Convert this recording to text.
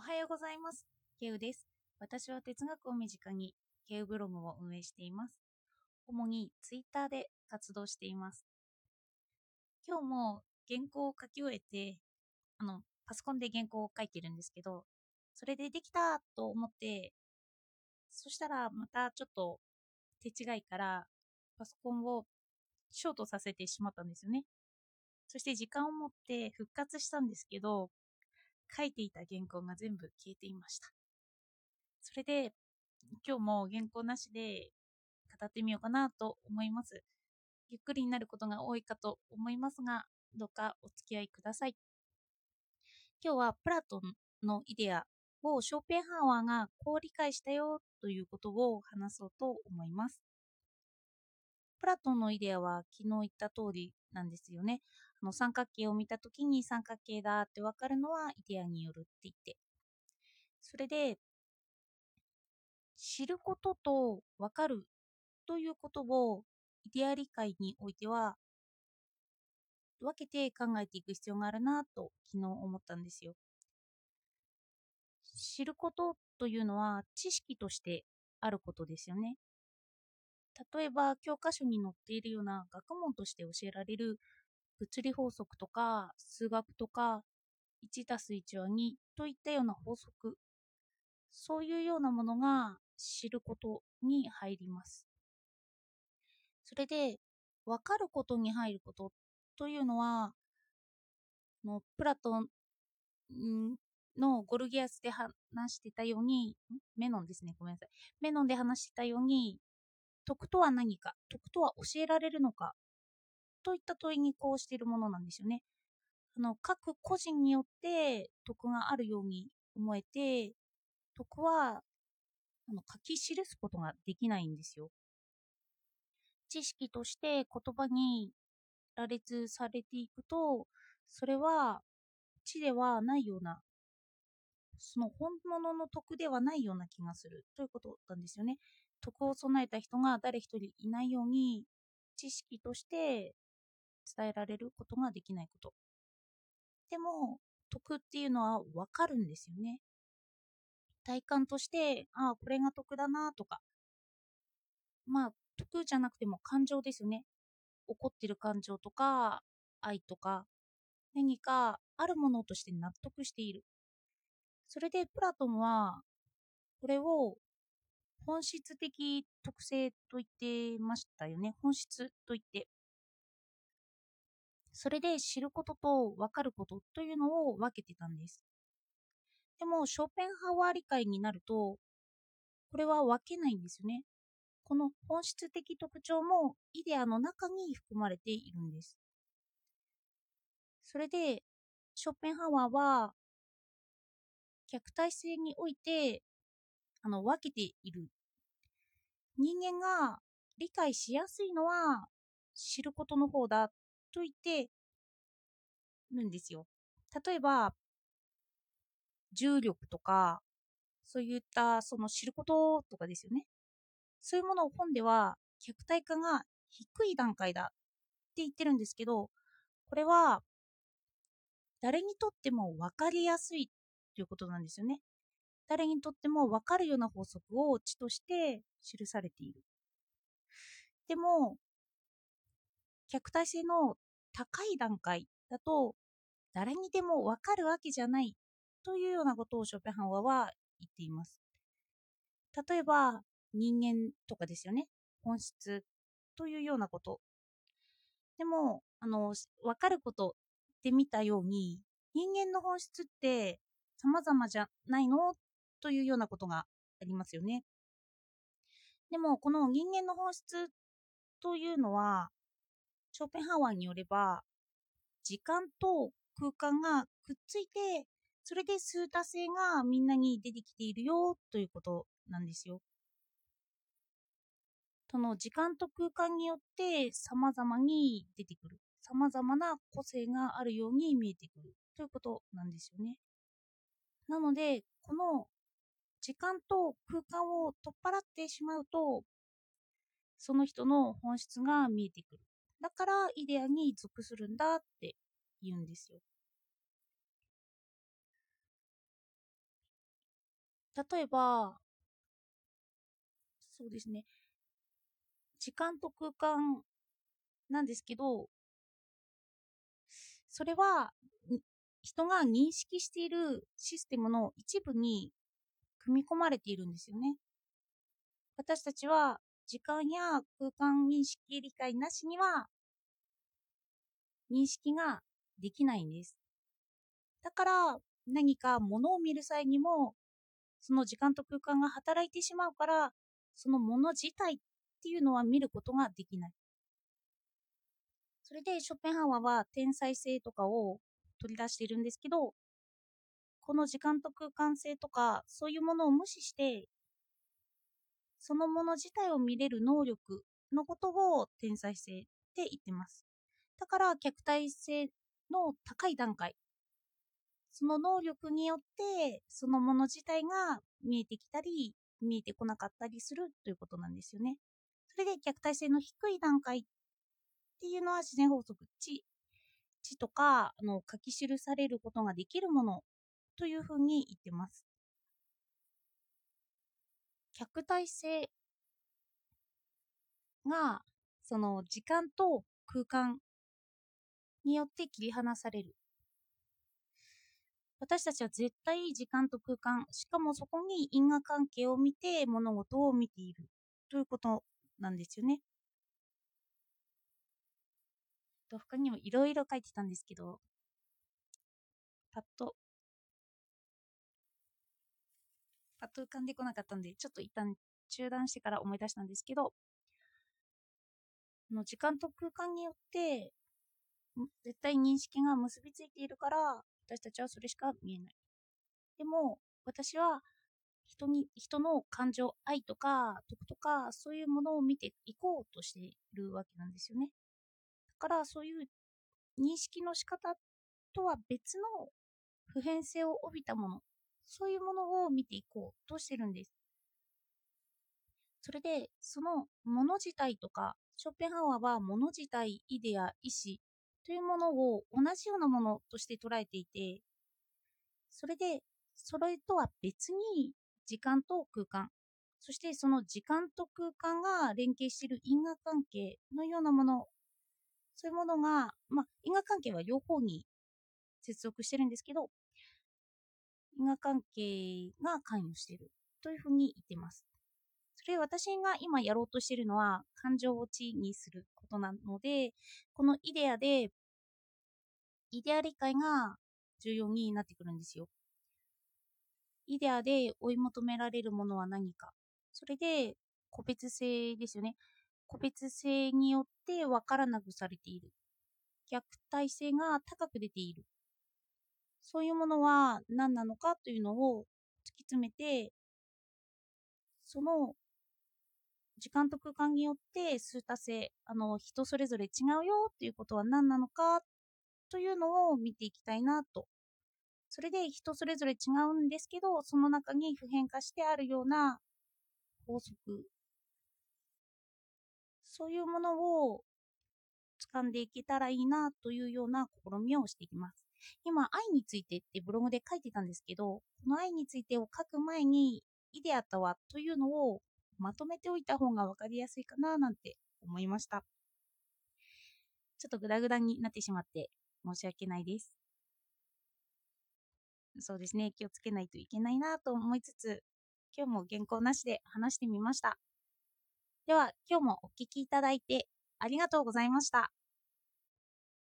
おはようございます。ケウです。私は哲学を身近にケウブログを運営しています。主にツイッターで活動しています。今日も原稿を書き終えて、あの、パソコンで原稿を書いてるんですけど、それでできたと思って、そしたらまたちょっと手違いからパソコンをショートさせてしまったんですよね。そして時間を持って復活したんですけど、書いていた原稿が全部消えていました。それで、今日も原稿なしで語ってみようかなと思います。ゆっくりになることが多いかと思いますが、どうかお付き合いください。今日はプラトンのイデアをショーペンハワーがこう理解したよということを話そうと思います。プラトンのイデアは昨日言った通りなんですよね。の三角形を見たときに三角形だってわかるのはイデアによるって言って。それで、知ることとわかるということをイデア理解においては分けて考えていく必要があるなと昨日思ったんですよ。知ることというのは知識としてあることですよね。例えば教科書に載っているような学問として教えられる物理法則とか数学とか1たす1は2といったような法則。そういうようなものが知ることに入ります。それで分かることに入ることというのはのプラトンのゴルギアスで話してたようにメノンですね。ごめんなさい。メノンで話してたように徳とは何か徳とは教えられるのかといった問いにこうしているものなんですよね。あの各個人によって徳があるように思えて徳はあの書き記すことができないんですよ。知識として言葉に羅列されていくとそれは知ではないようなその本物の徳ではないような気がするということなんですよね。徳を備えた人が誰一人いないように知識として伝えられることができないこと。でも、徳っていうのはわかるんですよね。体感として、ああ、これが徳だなとか。まあ、徳じゃなくても感情ですよね。怒ってる感情とか、愛とか、何かあるものとして納得している。それでプラトンは、これを本質的特性と言ってましたよね。本質と言って。それで知ることと分かることというのを分けてたんです。でも、ショーペンハワー理解になると、これは分けないんですよね。この本質的特徴もイデアの中に含まれているんです。それで、ショーペンハワーは、客体性においてあの分けている。人間が理解しやすいのは知ることの方だと言ってるんですよ。例えば、重力とか、そういったその知ることとかですよね。そういうものを本では客体化が低い段階だって言ってるんですけど、これは誰にとっても分かりやすいということなんですよね。誰にとっても分かるような法則を知として記されている。でも、客体性の高い段階だと、誰にでも分かるわけじゃないというようなことをショーペンハワは言っています。例えば、人間とかですよね。本質というようなこと。でも、あの、分かることで見たように、人間の本質って様々じゃないのというようなことがありますよね。でも、この人間の本質というのは、ショーペンハワーによれば、時間と空間がくっついて、それで数多性がみんなに出てきているよということなんですよ。その時間と空間によって様々に出てくる。様々な個性があるように見えてくるということなんですよね。なので、この時間と空間を取っ払ってしまうと、その人の本質が見えてくる。からイデアに属するんだって言うんですよ。例えば、そうですね、時間と空間なんですけど、それは人が認識しているシステムの一部に組み込まれているんですよね。私たちは時間や空間認識理解なしには認識ができないんです。だから何か物を見る際にもその時間と空間が働いてしまうからそのもの自体っていうのは見ることができない。それでショッペンハワーは天才性とかを取り出しているんですけど、この時間と空間性とかそういうものを無視して、そのもの自体を見れる能力のことを天才性って言ってます。だから客体性の高い段階、その能力によってそのもの自体が見えてきたり見えてこなかったりするということなんですよね。それで客体性の低い段階っていうのは自然法則地地とかあの書き記されることができるものというふうに言ってます。客体性がその時間と空間によって切り離される私たちは絶対時間と空間、しかもそこに因果関係を見て物事を見ているということなんですよね。と他にもいろいろ書いてたんですけど、パッと、パッと浮かんでこなかったんで、ちょっと一旦中断してから思い出したんですけど、の時間と空間によって絶対認識が結びついているから私たちはそれしか見えない。でも、私は人に、人の感情、愛とか、徳とか、そういうものを見ていこうとしているわけなんですよね。だから、そういう認識の仕方とは別の普遍性を帯びたもの、そういうものを見ていこうとしてるんです。それで、そのもの自体とか、ショッペンハワーはもの自体、イデア、意志というものを同じようなものとして捉えていて、それで、それとは別に時間と空間、そしてその時間と空間が連携している因果関係のようなもの、そういうものが、まあ、因果関係は両方に接続してるんですけど、因果関係が関与しているというふうに言ってます。それ私が今やろうとしているのは感情を知にすることなので、このイデアで、イデア理解が重要になってくるんですよ。イデアで追い求められるものは何か。それで、個別性ですよね。個別性によって分からなくされている。逆体性が高く出ている。そういうものは何なのかというのを突き詰めて、その時間と空間によって数多性あの人それぞれ違うよっていうことは何なのかというのを見ていきたいなと。それで人それぞれ違うんですけどその中に普遍化してあるような法則。そういうものを掴んでいけたらいいなというような試みをしていきます。今愛についてってブログで書いてたんですけどこの愛についてを書く前にイデアとはというのをまとめておいた方が分かりやすいかななんて思いました。ちょっとグダグダになってしまって。申し訳ないです。そうですね、気をつけないといけないなと思いつつ、今日も原稿なしで話してみました。では、今日もお聴きいただいてありがとうございました。